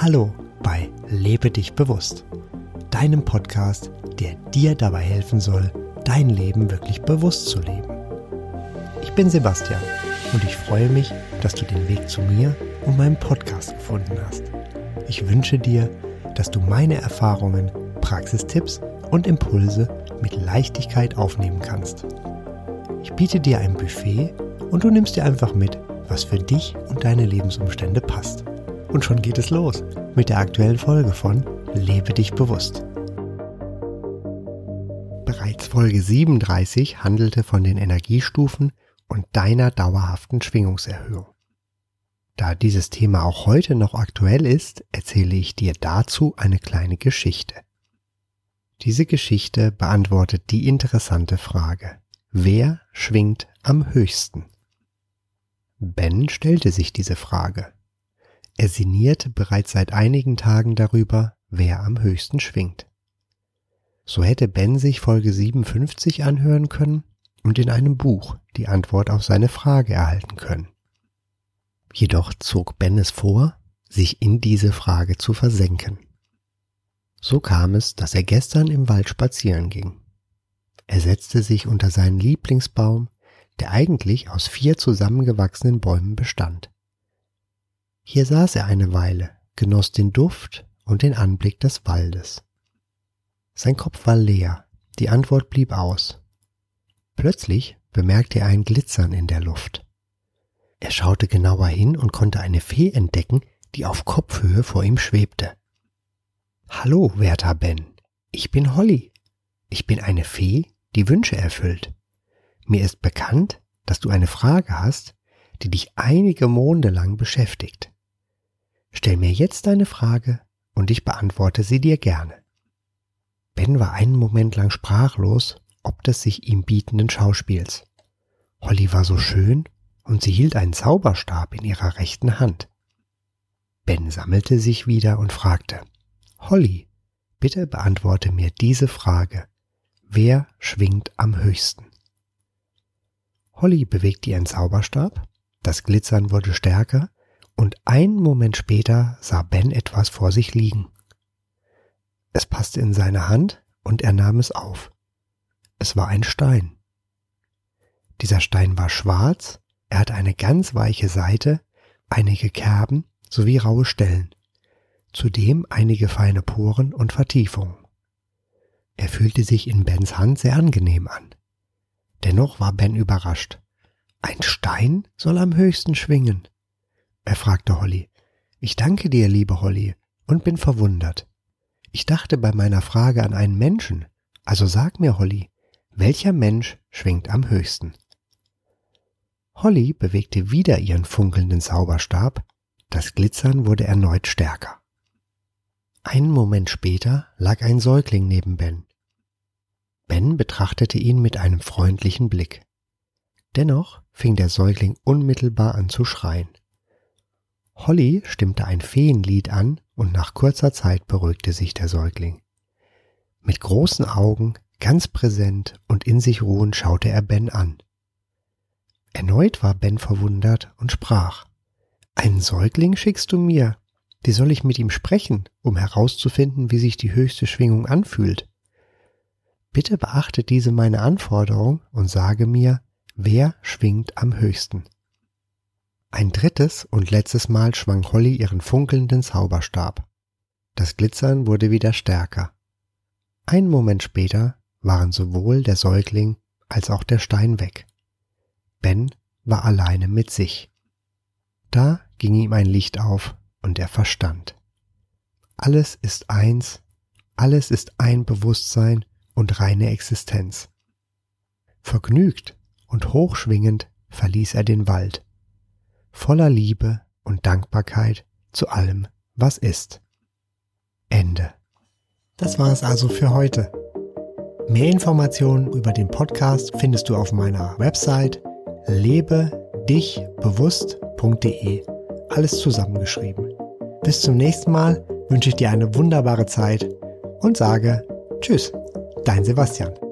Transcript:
Hallo bei Lebe dich bewusst, deinem Podcast, der dir dabei helfen soll, dein Leben wirklich bewusst zu leben. Ich bin Sebastian und ich freue mich, dass du den Weg zu mir und meinem Podcast gefunden hast. Ich wünsche dir, dass du meine Erfahrungen, Praxistipps und Impulse mit Leichtigkeit aufnehmen kannst. Ich biete dir ein Buffet und du nimmst dir einfach mit, was für dich und deine Lebensumstände passt. Und schon geht es los mit der aktuellen Folge von Lebe dich bewusst. Bereits Folge 37 handelte von den Energiestufen und deiner dauerhaften Schwingungserhöhung. Da dieses Thema auch heute noch aktuell ist, erzähle ich dir dazu eine kleine Geschichte. Diese Geschichte beantwortet die interessante Frage, wer schwingt am höchsten? Ben stellte sich diese Frage. Er sinniert bereits seit einigen Tagen darüber, wer am höchsten schwingt. So hätte Ben sich Folge 57 anhören können und in einem Buch die Antwort auf seine Frage erhalten können. Jedoch zog Ben es vor, sich in diese Frage zu versenken. So kam es, dass er gestern im Wald spazieren ging. Er setzte sich unter seinen Lieblingsbaum, der eigentlich aus vier zusammengewachsenen Bäumen bestand. Hier saß er eine Weile, genoss den Duft und den Anblick des Waldes. Sein Kopf war leer, die Antwort blieb aus. Plötzlich bemerkte er ein Glitzern in der Luft. Er schaute genauer hin und konnte eine Fee entdecken, die auf Kopfhöhe vor ihm schwebte. Hallo, werter Ben, ich bin Holly. Ich bin eine Fee, die Wünsche erfüllt. Mir ist bekannt, dass du eine Frage hast, die dich einige Monde lang beschäftigt. Stell mir jetzt deine Frage und ich beantworte sie dir gerne. Ben war einen Moment lang sprachlos ob des sich ihm bietenden Schauspiels. Holly war so schön und sie hielt einen Zauberstab in ihrer rechten Hand. Ben sammelte sich wieder und fragte, Holly, bitte beantworte mir diese Frage. Wer schwingt am höchsten? Holly bewegte ihren Zauberstab, das Glitzern wurde stärker und einen Moment später sah Ben etwas vor sich liegen. Es passte in seine Hand und er nahm es auf. Es war ein Stein. Dieser Stein war schwarz, er hatte eine ganz weiche Seite, einige Kerben sowie raue Stellen, zudem einige feine Poren und Vertiefungen. Er fühlte sich in Bens Hand sehr angenehm an. Dennoch war Ben überrascht. Ein Stein soll am höchsten schwingen. Er fragte Holly. Ich danke dir, liebe Holly, und bin verwundert. Ich dachte bei meiner Frage an einen Menschen. Also sag mir, Holly, welcher Mensch schwingt am höchsten? Holly bewegte wieder ihren funkelnden Zauberstab, das Glitzern wurde erneut stärker. Einen Moment später lag ein Säugling neben Ben. Ben betrachtete ihn mit einem freundlichen Blick. Dennoch fing der Säugling unmittelbar an zu schreien. Holly stimmte ein Feenlied an und nach kurzer Zeit beruhigte sich der Säugling. Mit großen Augen, ganz präsent und in sich ruhend schaute er Ben an. Erneut war Ben verwundert und sprach Einen Säugling schickst du mir? Wie soll ich mit ihm sprechen, um herauszufinden, wie sich die höchste Schwingung anfühlt? Bitte beachte diese meine Anforderung und sage mir, wer schwingt am höchsten. Ein drittes und letztes Mal schwang Holly ihren funkelnden Zauberstab. Das Glitzern wurde wieder stärker. Einen Moment später waren sowohl der Säugling als auch der Stein weg. Ben war alleine mit sich. Da ging ihm ein Licht auf und er verstand. Alles ist eins, alles ist ein Bewusstsein und reine Existenz. Vergnügt und hochschwingend verließ er den Wald voller Liebe und Dankbarkeit zu allem, was ist. Ende. Das war es also für heute. Mehr Informationen über den Podcast findest du auf meiner Website lebe-dich-bewusst.de. Alles zusammengeschrieben. Bis zum nächsten Mal wünsche ich dir eine wunderbare Zeit und sage Tschüss, dein Sebastian.